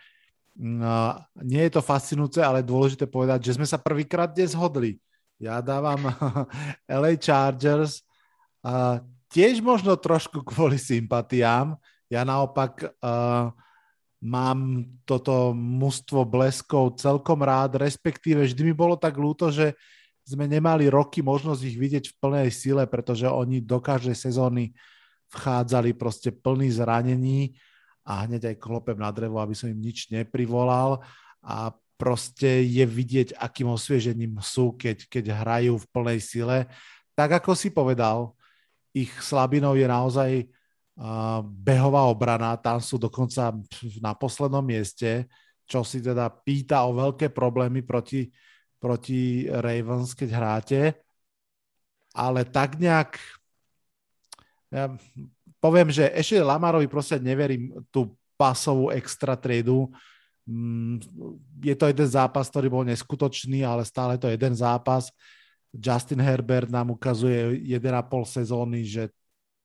No, nie je to fascinujúce, ale je dôležité povedať, že sme sa prvýkrát dnes zhodli. Ja dávam LA Chargers a tiež možno trošku kvôli sympatiám. Ja naopak uh, mám toto mužstvo bleskov celkom rád, respektíve vždy mi bolo tak ľúto, že sme nemali roky možnosť ich vidieť v plnej sile, pretože oni do každej sezóny vchádzali proste plný zranení a hneď aj klopem na drevo, aby som im nič neprivolal a proste je vidieť, akým osviežením sú, keď, keď hrajú v plnej sile. Tak ako si povedal, ich slabinou je naozaj behová obrana, tam sú dokonca na poslednom mieste, čo si teda pýta o veľké problémy proti proti Ravens, keď hráte, ale tak nejak ja poviem, že ešte Lamarovi proste neverím tú pasovú extra tradu. Mm, je to jeden zápas, ktorý bol neskutočný, ale stále to jeden zápas. Justin Herbert nám ukazuje 1,5 sezóny, že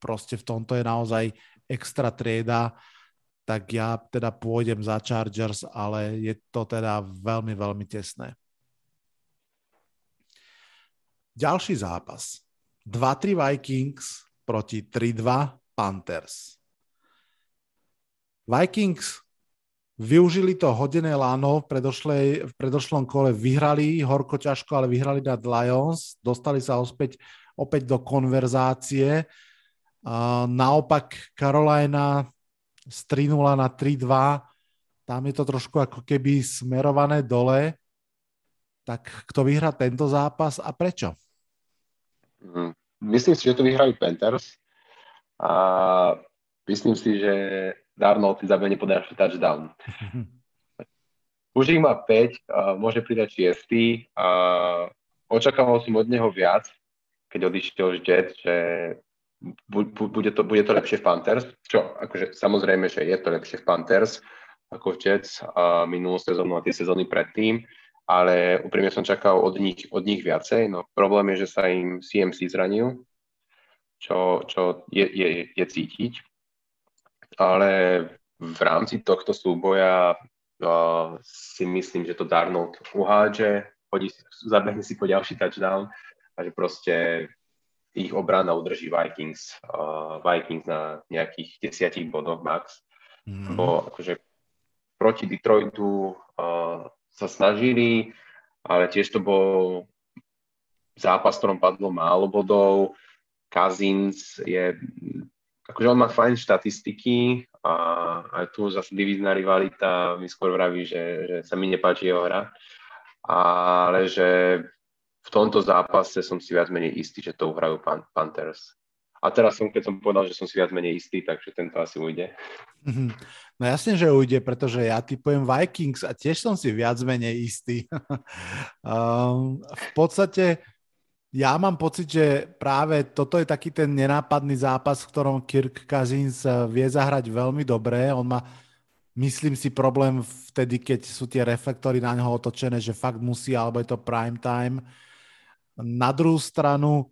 proste v tomto je naozaj extra trieda, tak ja teda pôjdem za Chargers, ale je to teda veľmi, veľmi tesné. Ďalší zápas. 2-3 Vikings proti 3-2 Panthers. Vikings využili to hodené láno v, v predošlom kole, vyhrali horko ťažko, ale vyhrali nad Lions, dostali sa opäť, opäť do konverzácie. naopak Carolina z 3 na 3-2, tam je to trošku ako keby smerované dole. Tak kto vyhrá tento zápas a prečo? Mm. Myslím si, že to vyhrajú Panthers a myslím si, že Darnold si zabene podľa touchdown. Už ich má 5, môže pridať 6 a očakával som od neho viac, keď odišiel z Jet, že bude to, bude to lepšie v Panthers, čo akože samozrejme, že je to lepšie v Panthers ako v Jets a minulú sezónu a tie sezóny predtým, ale úprimne som čakal od nich, od nich viacej. No problém je, že sa im CMC zranil, čo, čo je, je, je cítiť. Ale v rámci tohto súboja uh, si myslím, že to Darnold uhádže, chodí, zabehne si po ďalší touchdown a že proste ich obrana udrží Vikings, uh, Vikings na nejakých desiatich bodoch max. Mm. Bo akože proti Detroitu uh, sa snažili, ale tiež to bol zápas, ktorom padlo málo bodov. Kazins je, akože on má fajn štatistiky a aj tu zase divízna rivalita mi skôr vraví, že, že sa mi nepáči jeho hra, ale že v tomto zápase som si viac menej istý, že to uhrajú Pan- Panthers. A teraz som, keď som povedal, že som si viac menej istý, takže tento asi ujde. Mm-hmm. No jasne, že ujde, pretože ja typujem Vikings a tiež som si viac menej istý. um, v podstate ja mám pocit, že práve toto je taký ten nenápadný zápas, v ktorom Kirk Cousins eh, vie zahrať veľmi dobre. On má, myslím si, problém vtedy, keď sú tie reflektory na neho otočené, že fakt musí, alebo je to prime time. Na druhú stranu,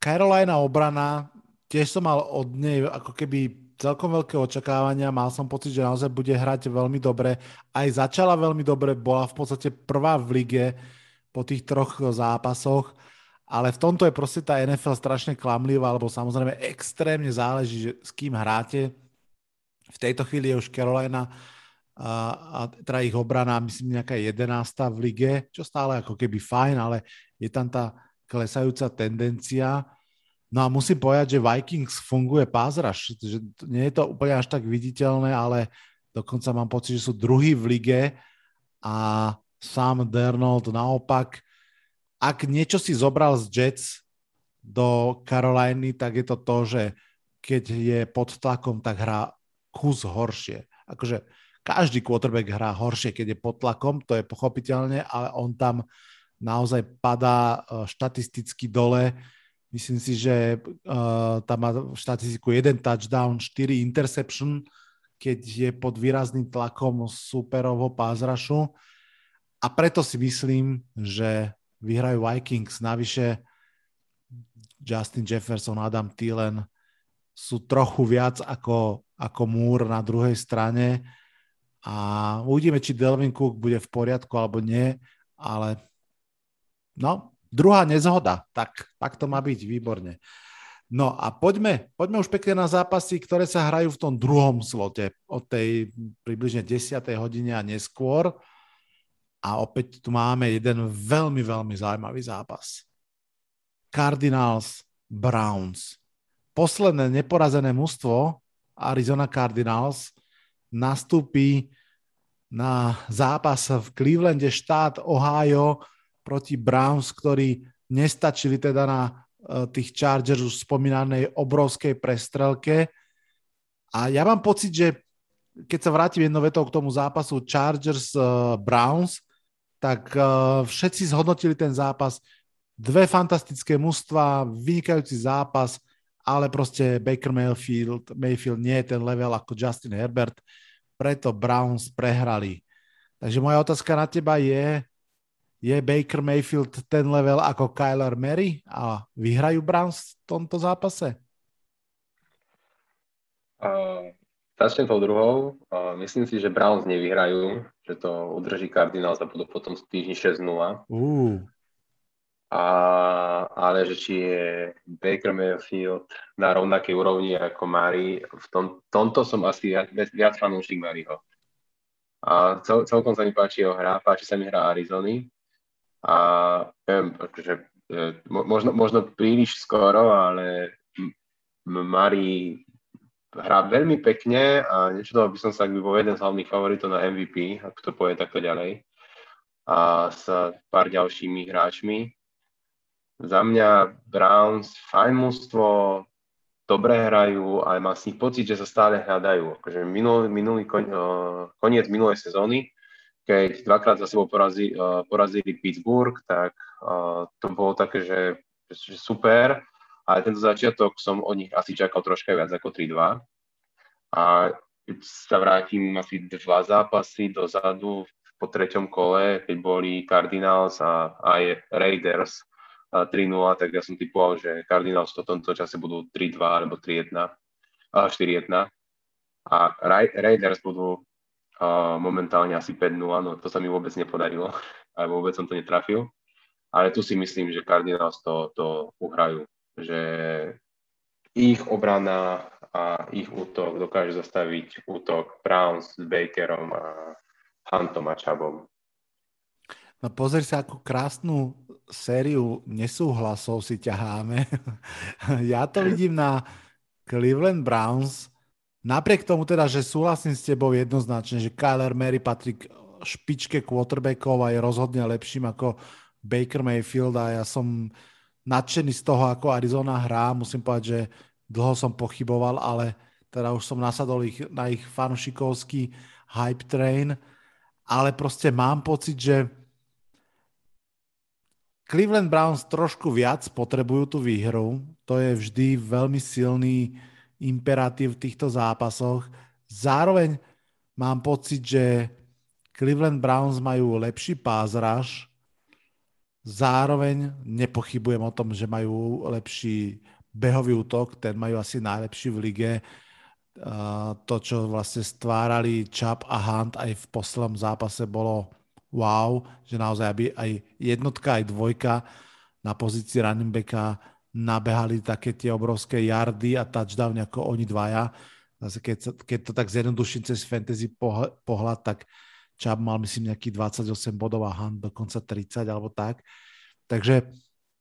Carolina obrana, tiež som mal od nej ako keby celkom veľké očakávania, mal som pocit, že naozaj bude hrať veľmi dobre. Aj začala veľmi dobre, bola v podstate prvá v lige po tých troch zápasoch, ale v tomto je proste tá NFL strašne klamlivá, lebo samozrejme extrémne záleží, že s kým hráte. V tejto chvíli je už Carolina a, a teda ich obrana, myslím, nejaká 11. v lige, čo stále ako keby fajn, ale je tam tá klesajúca tendencia. No a musím povedať, že Vikings funguje rush, že nie je to úplne až tak viditeľné, ale dokonca mám pocit, že sú druhý v lige a Sam Dernold naopak, ak niečo si zobral z Jets do Caroliny, tak je to to, že keď je pod tlakom, tak hrá kus horšie. Akože každý quarterback hrá horšie, keď je pod tlakom, to je pochopiteľne, ale on tam naozaj padá e, štatisticky dole Myslím si, že uh, tam má štatistiku jeden touchdown, 4 interception, keď je pod výrazným tlakom superovho pázrašu. A preto si myslím, že vyhrajú Vikings. Navyše Justin Jefferson, Adam Thielen sú trochu viac ako, ako Moore na druhej strane a uvidíme, či Delvin Cook bude v poriadku alebo nie, ale no, druhá nezhoda, tak, tak to má byť, výborne. No a poďme, poďme už pekne na zápasy, ktoré sa hrajú v tom druhom slote od tej približne 10. hodine a neskôr. A opäť tu máme jeden veľmi, veľmi zaujímavý zápas. Cardinals Browns. Posledné neporazené mužstvo Arizona Cardinals nastúpi na zápas v Clevelande štát Ohio proti Browns, ktorí nestačili teda na Eh, tých Chargers už spomínanej obrovskej prestrelke. A ja mám pocit, že keď sa vrátim jednou vetou k tomu zápasu Chargers uh, Browns, tak uh, všetci zhodnotili ten zápas. Dve fantastické mužstva, vynikajúci zápas, ale proste Baker Mayfield, Mayfield nie je ten level ako Justin Herbert, preto Browns prehrali. Takže moja otázka na teba je, je Baker Mayfield ten level ako Kyler Mary a vyhrajú Browns v tomto zápase? Uh, začnem tou druhou. Uh, myslím si, že Browns nevyhrajú, že to udrží Cardinals a budú potom týždni 6-0. Uh. A, ale že či je Baker Mayfield na rovnakej úrovni ako Mary, v tom, tomto som asi viac, viac fanúšik Maryho. A cel, celkom sa mi páči jeho hra, páči sa mi hra Arizony a neviem, akože, e, možno, možno príliš skoro, ale Mari hrá veľmi pekne a nečudoval by som sa, ak by bol jeden z hlavných favoritov na MVP, ak to povie takto ďalej. A s pár ďalšími hráčmi. Za mňa Browns, fajn mústvo, dobre hrajú, ale mám s nich pocit, že sa stále hľadajú. Akože minulý, minulý kon, koniec minulej sezóny keď dvakrát za sebou porazili, porazili Pittsburgh, tak to bolo také, že, že super, ale tento začiatok som od nich asi čakal troška viac ako 3-2. A keď sa vrátim asi dva zápasy dozadu po treťom kole, keď boli Cardinals a aj Raiders 3-0, tak ja som typoval, že Cardinals v tomto čase budú 3-2 alebo 3-1, 4-1 a Raiders budú momentálne asi 5-0, no to sa mi vôbec nepodarilo, aj vôbec som to netrafil. Ale tu si myslím, že Cardinals to, to uhrajú, ich obrana a ich útok dokáže zastaviť útok Browns s Bakerom a Huntom a Chubbom. No pozri sa, akú krásnu sériu nesúhlasov si ťaháme. ja to vidím na Cleveland Browns, Napriek tomu teda, že súhlasím s tebou jednoznačne, že Kyler Mary patrí k špičke quarterbackov a je rozhodne lepším ako Baker Mayfield a ja som nadšený z toho, ako Arizona hrá. Musím povedať, že dlho som pochyboval, ale teda už som nasadol ich, na ich fanušikovský hype train, ale proste mám pocit, že Cleveland Browns trošku viac potrebujú tú výhru. To je vždy veľmi silný imperatív v týchto zápasoch. Zároveň mám pocit, že Cleveland Browns majú lepší pázraž, zároveň nepochybujem o tom, že majú lepší behový útok, ten majú asi najlepší v lige. to, čo vlastne stvárali Chubb a Hunt aj v poslednom zápase bolo wow, že naozaj aby aj jednotka, aj dvojka na pozícii running backa nabehali také tie obrovské yardy a touchdown ako oni dvaja. Zase keď, keď to tak zjednoduším cez fantasy pohľad, tak Chubb mal myslím nejaký 28 bodov a Hunt dokonca 30 alebo tak. Takže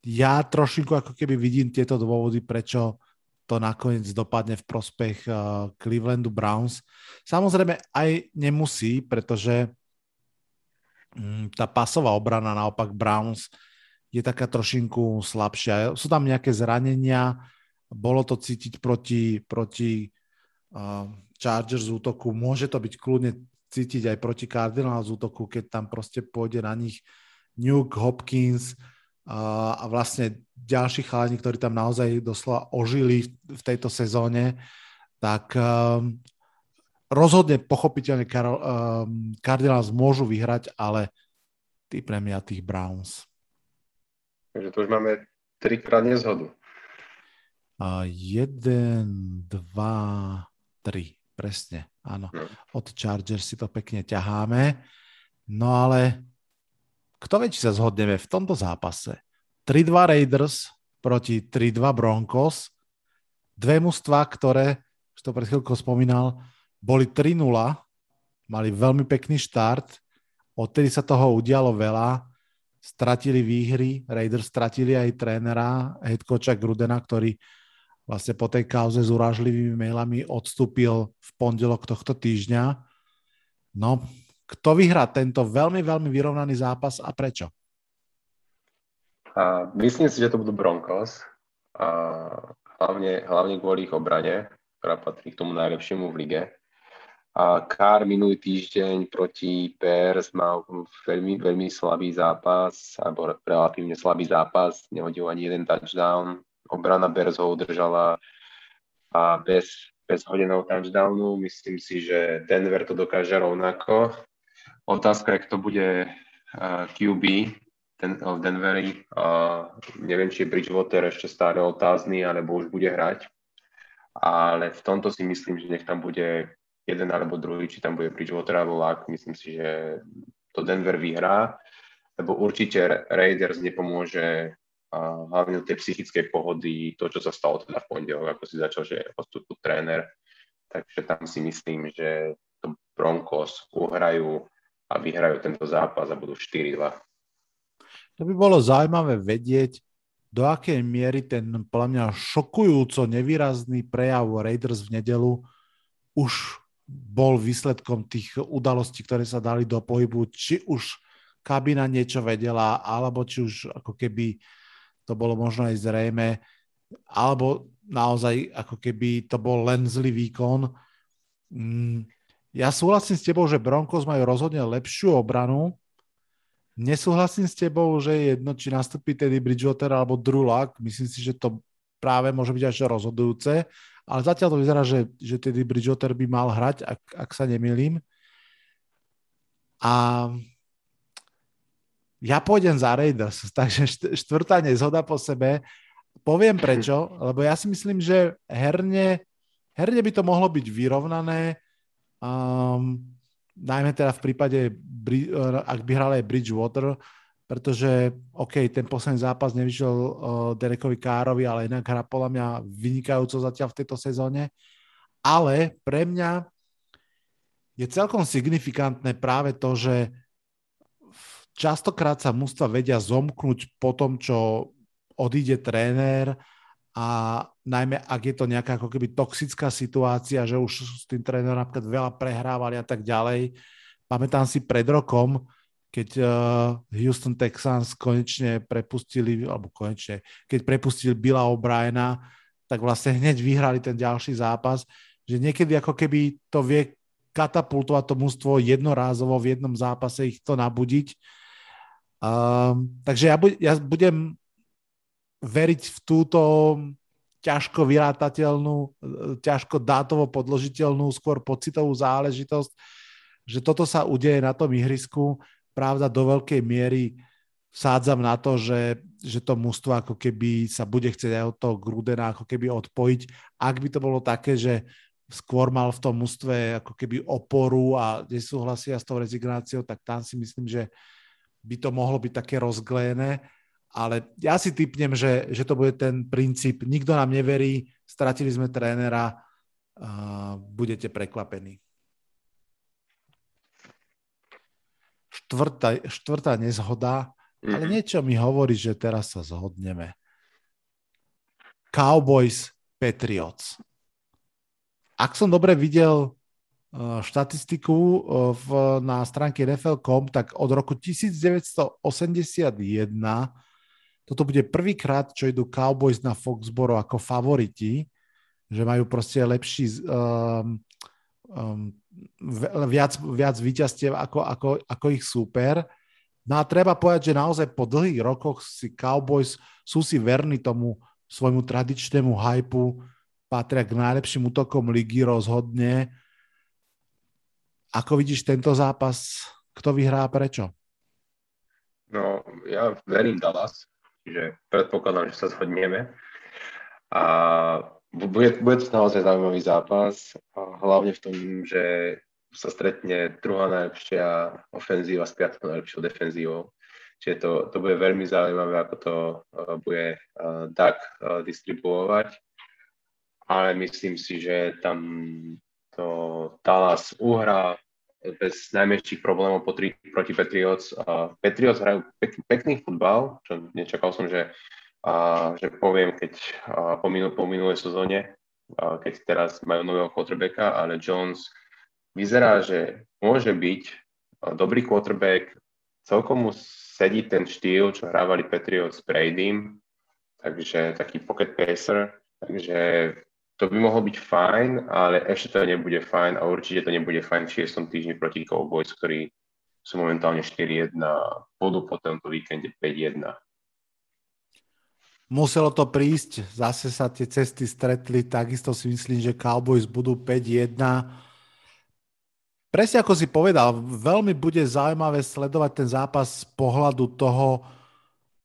ja trošinku ako keby vidím tieto dôvody, prečo to nakoniec dopadne v prospech uh, Clevelandu Browns. Samozrejme aj nemusí, pretože um, tá pasová obrana naopak Browns je taká trošinku slabšia. Sú tam nejaké zranenia, bolo to cítiť proti, proti uh, Chargers útoku, môže to byť kľudne cítiť aj proti Cardinals útoku, keď tam proste pôjde na nich Nuke, Hopkins uh, a vlastne ďalší chalani, ktorí tam naozaj doslova ožili v tejto sezóne, tak um, rozhodne pochopiteľne Karol, um, Cardinals môžu vyhrať, ale ty pre mňa tých Browns. Takže tu už máme trikrát nezhodu. A jeden, dva, tri. Presne, áno. No. Od Chargers si to pekne ťaháme. No ale kto vie, či sa zhodneme v tomto zápase? 3-2 Raiders proti 3-2 Broncos. Dve mužstva, ktoré, už to pred chvíľkou spomínal, boli 3-0, mali veľmi pekný štart, odtedy sa toho udialo veľa, stratili výhry, Raiders stratili aj trénera, head coacha Grudena, ktorý vlastne po tej kauze s urážlivými mailami odstúpil v pondelok tohto týždňa. No, kto vyhrá tento veľmi, veľmi vyrovnaný zápas a prečo? A myslím si, že to budú Broncos. A hlavne, hlavne kvôli ich obrane, ktorá patrí k tomu najlepšiemu v lige. A Kár minulý týždeň proti Bears mal veľmi, veľmi slabý zápas, alebo relatívne slabý zápas, nehodil ani jeden touchdown. Obrana Bears ho udržala a bez, bez hodeného touchdownu myslím si, že Denver to dokáže rovnako. Otázka je, kto bude uh, QB ten, v Denveri. Uh, neviem, či je Bridgewater ešte stále otázny, alebo už bude hrať. Ale v tomto si myslím, že nech tam bude jeden alebo druhý, či tam bude Bridgewater alebo Luck, myslím si, že to Denver vyhrá, lebo určite Raiders nepomôže a hlavne tej psychickej pohody, to, čo sa stalo teda v pondelok, ako si začal, že odstúpil tréner, takže tam si myslím, že to Broncos uhrajú a vyhrajú tento zápas a budú 4-2. To by bolo zaujímavé vedieť, do akej miery ten podľa mňa šokujúco nevýrazný prejav Raiders v nedelu už bol výsledkom tých udalostí, ktoré sa dali do pohybu, či už kabina niečo vedela, alebo či už ako keby to bolo možno aj zrejme, alebo naozaj ako keby to bol len zlý výkon. Mm, ja súhlasím s tebou, že Broncos majú rozhodne lepšiu obranu. Nesúhlasím s tebou, že je jedno, či nastupí tedy Bridgewater alebo Drulak. Myslím si, že to práve môže byť až rozhodujúce ale zatiaľ to vyzerá, že, že tedy Bridgewater by mal hrať, ak, ak sa nemýlim. A ja pôjdem za Raiders, takže štvrtá nezhoda po sebe. Poviem prečo, lebo ja si myslím, že herne, herne by to mohlo byť vyrovnané, um, najmä teda v prípade, ak by hral aj Bridgewater, pretože OK, ten posledný zápas nevyšiel uh, Derekovi Károvi, ale inak hra podľa mňa vynikajúco zatiaľ v tejto sezóne. Ale pre mňa je celkom signifikantné práve to, že častokrát sa mústva vedia zomknúť po tom, čo odíde tréner a najmä ak je to nejaká ako keby toxická situácia, že už s tým trénerom napríklad veľa prehrávali a tak ďalej. Pamätám si pred rokom, keď uh, Houston Texans konečne prepustili, alebo konečne, keď prepustili Billa O'Briena, tak vlastne hneď vyhrali ten ďalší zápas, že niekedy ako keby to vie katapultovať to mústvo jednorázovo v jednom zápase ich to nabudiť. Um, takže ja, bu- ja budem veriť v túto ťažko vyrátateľnú, ťažko dátovo podložiteľnú, skôr pocitovú záležitosť, že toto sa udeje na tom ihrisku pravda do veľkej miery sádzam na to, že, že to mústvo ako keby sa bude chcieť aj od toho Grudena ako keby odpojiť. Ak by to bolo také, že skôr mal v tom mústve ako keby oporu a nesúhlasia s tou rezignáciou, tak tam si myslím, že by to mohlo byť také rozgléné. Ale ja si typnem, že, že to bude ten princíp, nikto nám neverí, stratili sme trénera, uh, budete prekvapení. štvrtá, štvrtá nezhoda, ale mhm. niečo mi hovorí, že teraz sa zhodneme. Cowboys Patriots. Ak som dobre videl štatistiku uh, v, na stránke NFL.com, tak od roku 1981 toto bude prvýkrát, čo idú Cowboys na Foxboro ako favoriti, že majú proste lepší um, um, viac, viac víťazstiev ako, ako, ako ich súper. No a treba povedať, že naozaj po dlhých rokoch si Cowboys sú si verní tomu svojmu tradičnému hypu, patria k najlepším útokom ligy rozhodne. Ako vidíš tento zápas? Kto vyhrá a prečo? No, ja verím Dallas. čiže predpokladám, že sa zhodneme. A bude, bude to naozaj zaujímavý zápas, a hlavne v tom, že sa stretne druhá najlepšia ofenzíva s piatou najlepšou defenzívou. Čiže to, to bude veľmi zaujímavé, ako to uh, bude uh, DAC uh, distribuovať. Ale myslím si, že tam to Dallas uhrá bez najmenších problémov po proti Patriots. Uh, Patriots hrajú pek, pekný futbal, čo nečakal som, že, uh, že poviem, keď uh, po, minul, po minulej sezóne, uh, keď teraz majú nového quarterbacka, ale Jones vyzerá, že môže byť uh, dobrý quarterback, celkom mu sedí ten štýl, čo hrávali Patriots s Bradym, takže taký pocket pacer, takže to by mohlo byť fajn, ale ešte to nebude fajn a určite to nebude fajn v 6. týždni proti Cowboys, ktorí sú momentálne 4-1, budú po tomto víkende 5-1. Muselo to prísť, zase sa tie cesty stretli, takisto si myslím, že Cowboys budú 5-1. Presne ako si povedal, veľmi bude zaujímavé sledovať ten zápas z pohľadu toho,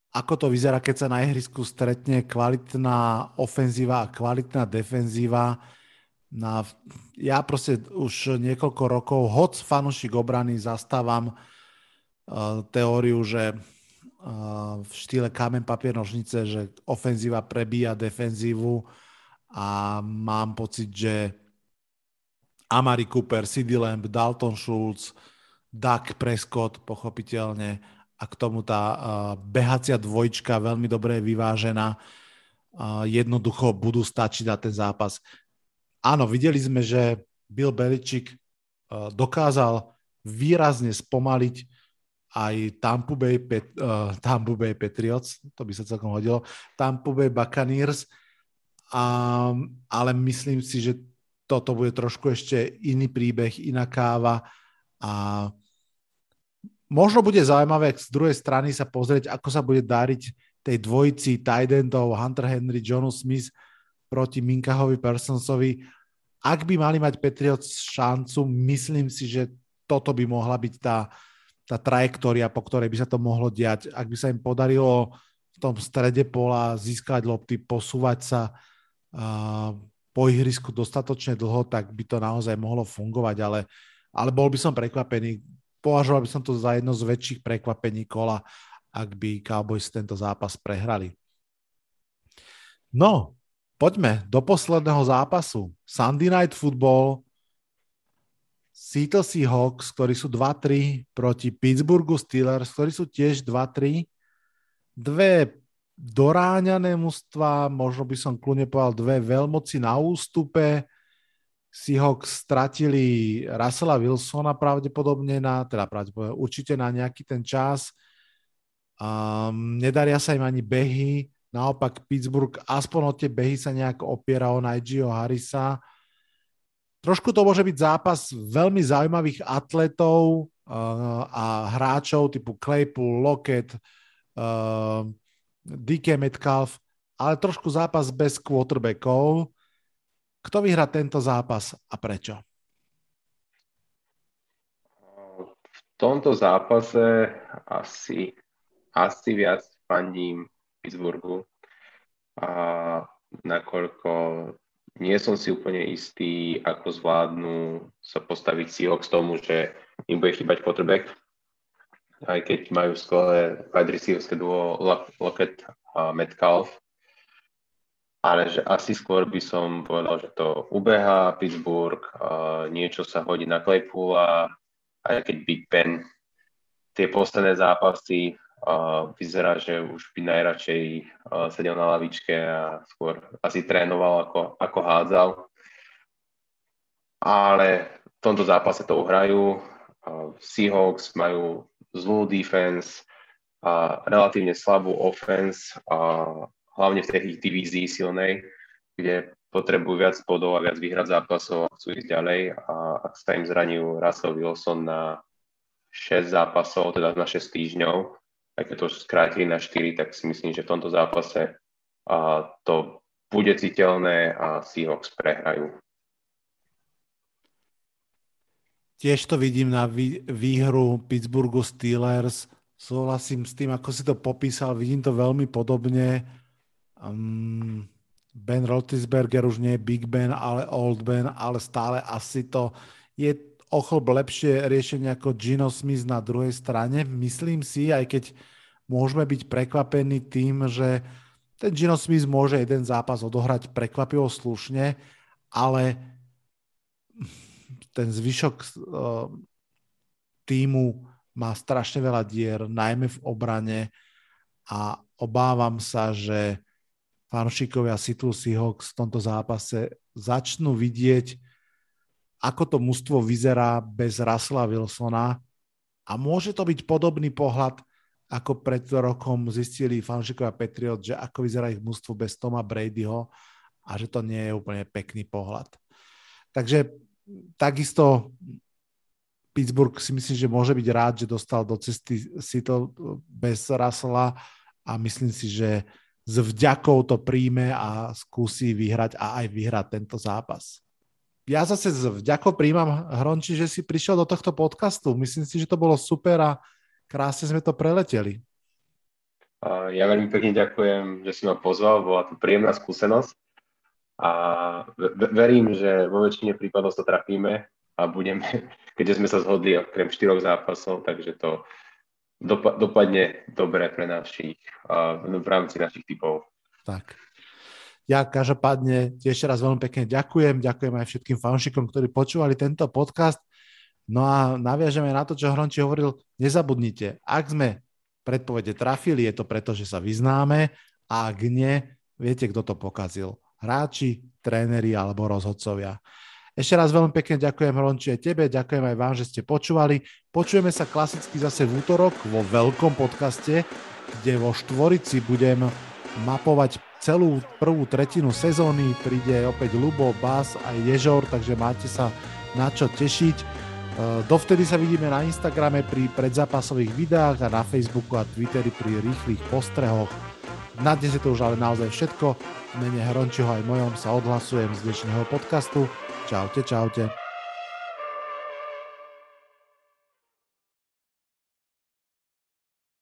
ako to vyzerá, keď sa na ihrisku stretne kvalitná ofenzíva a kvalitná defenzíva. Na, ja proste už niekoľko rokov, hoc fanúšik obrany, zastávam uh, teóriu, že uh, v štýle kamen, papier, nožnice, že ofenzíva prebíja defenzívu a mám pocit, že Amari Cooper, CD Lamb, Dalton Schultz, Doug Prescott, pochopiteľne, a k tomu tá uh, behacia dvojčka veľmi dobre vyvážená. Uh, jednoducho budú stačiť na ten zápas. Áno, videli sme, že Bill Beličik uh, dokázal výrazne spomaliť aj Tampa Bay, Pet, uh, Tampa Bay Patriots, to by sa celkom hodilo, Tampa Bay Buccaneers, um, ale myslím si, že toto bude trošku ešte iný príbeh, iná káva a Možno bude zaujímavé z druhej strany sa pozrieť, ako sa bude dariť tej dvojici tight endov Hunter Henry, Jonu Smith proti Minkahovi Personsovi. Ak by mali mať Patriots šancu, myslím si, že toto by mohla byť tá, tá trajektória, po ktorej by sa to mohlo diať. Ak by sa im podarilo v tom strede pola získať lopty, posúvať sa uh, po ihrisku dostatočne dlho, tak by to naozaj mohlo fungovať, ale, ale bol by som prekvapený, považoval by som to za jedno z väčších prekvapení kola, ak by Cowboys tento zápas prehrali. No, poďme do posledného zápasu. Sunday Night Football, Seattle Seahawks, ktorí sú 2-3 proti Pittsburghu Steelers, ktorí sú tiež 2-3. Dve doráňané mužstva, možno by som kľudne povedal dve veľmoci na ústupe. Seahawks stratili Russella Wilsona pravdepodobne na, teda pravdepodobne určite na nejaký ten čas. Um, nedaria sa im ani behy, naopak Pittsburgh aspoň o tie behy sa nejak opiera o Nigio Harrisa. Trošku to môže byť zápas veľmi zaujímavých atletov uh, a hráčov typu Claypool, Lockett, uh, DK Metcalf, ale trošku zápas bez quarterbackov kto vyhrá tento zápas a prečo? V tomto zápase asi, asi viac fandím Pittsburghu a nakoľko nie som si úplne istý, ako zvládnu sa postaviť Seahawks tomu, že im bude chýbať quarterback, aj keď majú skvelé wide receiverské duo Lockett a Metcalf, ale že asi skôr by som povedal, že to ubeha Pittsburgh, uh, niečo sa hodí na Claypoola, aj keď Big Ben tie posledné zápasy uh, vyzerá, že už by najradšej uh, sedel na lavičke a skôr asi trénoval ako, ako hádzal. Ale v tomto zápase to uhrajú. Uh, Seahawks majú zlú defense, a relatívne slabú offense a hlavne v tej ich divízii silnej, kde potrebujú viac bodov a viac vyhrať zápasov a chcú ísť ďalej a ak sa im zranil Russell Wilson na 6 zápasov, teda na 6 týždňov, aj keď to skrátili na 4, tak si myslím, že v tomto zápase a to bude citeľné a Seahawks prehrajú. Tiež to vidím na výhru Pittsburghu Steelers Súhlasím s tým, ako si to popísal, vidím to veľmi podobne. Um, ben Roethlisberger už nie je Big Ben, ale Old Ben, ale stále asi to je o lepšie riešenie ako Gino Smith na druhej strane. Myslím si, aj keď môžeme byť prekvapení tým, že ten Gino Smith môže jeden zápas odohrať prekvapivo slušne, ale ten zvyšok týmu má strašne veľa dier, najmä v obrane a obávam sa, že fanúšikovia Seattle Seahawks v tomto zápase začnú vidieť, ako to mužstvo vyzerá bez Russella Wilsona a môže to byť podobný pohľad, ako pred rokom zistili fanúšikovia Patriot, že ako vyzerá ich mužstvo bez Toma Bradyho a že to nie je úplne pekný pohľad. Takže takisto Pittsburgh si myslím, že môže byť rád, že dostal do cesty to bez Russella a myslím si, že s vďakou to príjme a skúsi vyhrať a aj vyhrať tento zápas. Ja zase s vďakou príjmam, Hronči, že si prišiel do tohto podcastu. Myslím si, že to bolo super a krásne sme to preleteli. Ja veľmi pekne ďakujem, že si ma pozval, bola to príjemná skúsenosť a verím, že vo väčšine prípadov to trafíme a budeme, keďže sme sa zhodli okrem štyroch zápasov, takže to dopadne dobre pre našich, v rámci našich typov. Tak. Ja každopádne ešte raz veľmi pekne ďakujem. Ďakujem aj všetkým fanšikom, ktorí počúvali tento podcast. No a naviažeme na to, čo Hronči hovoril. Nezabudnite, ak sme predpovede trafili, je to preto, že sa vyznáme a ak nie, viete, kto to pokazil. Hráči, tréneri alebo rozhodcovia. Ešte raz veľmi pekne ďakujem Ronči aj tebe, ďakujem aj vám, že ste počúvali. Počujeme sa klasicky zase v útorok vo veľkom podcaste, kde vo Štvorici budem mapovať celú prvú tretinu sezóny. Príde opäť Lubo, Bas aj Ježor, takže máte sa na čo tešiť. E, dovtedy sa vidíme na Instagrame pri predzápasových videách a na Facebooku a Twitteri pri rýchlych postrehoch. Na dnes je to už ale naozaj všetko. V mene Hrončiho aj mojom sa odhlasujem z dnešného podcastu. 找着找着